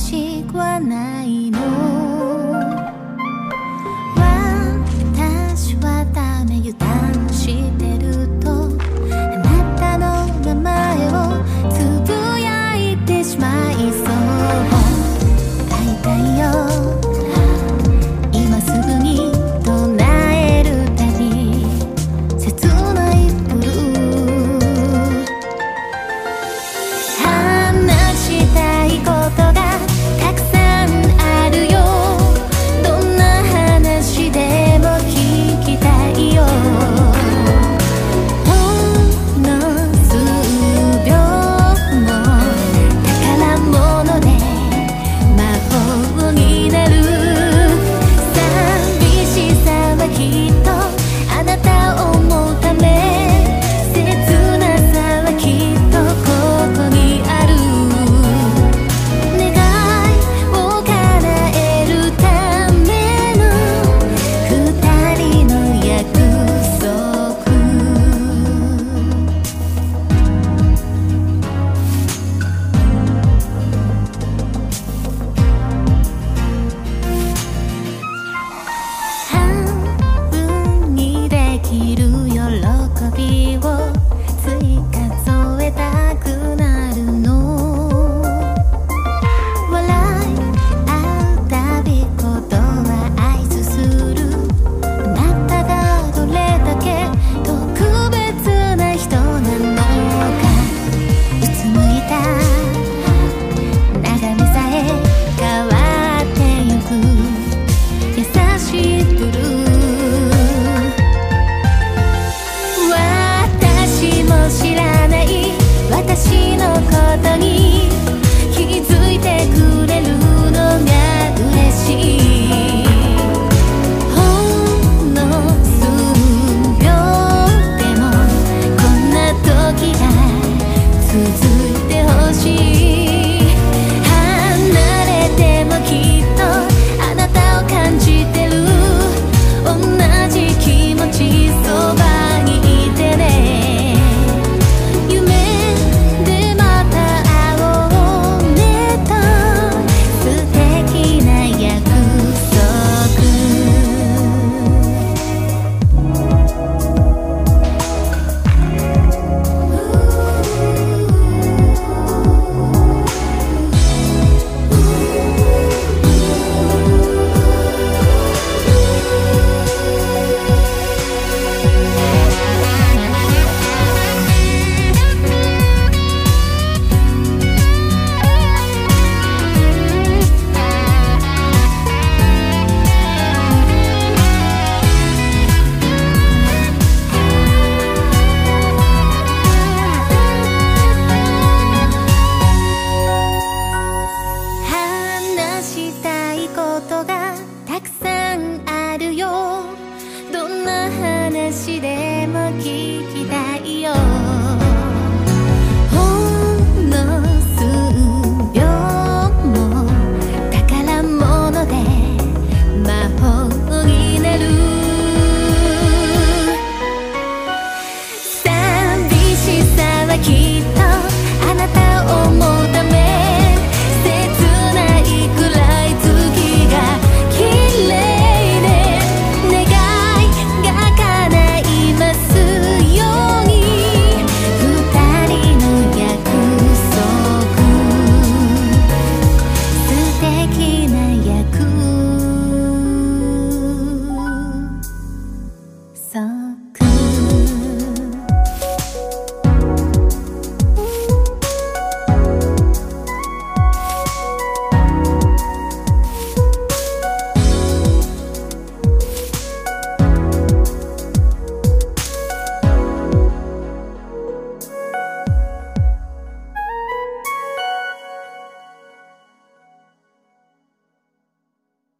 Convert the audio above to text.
しくはないな私でも聞よ。ほんの数秒も宝で魔法になる。寂しさは消えさ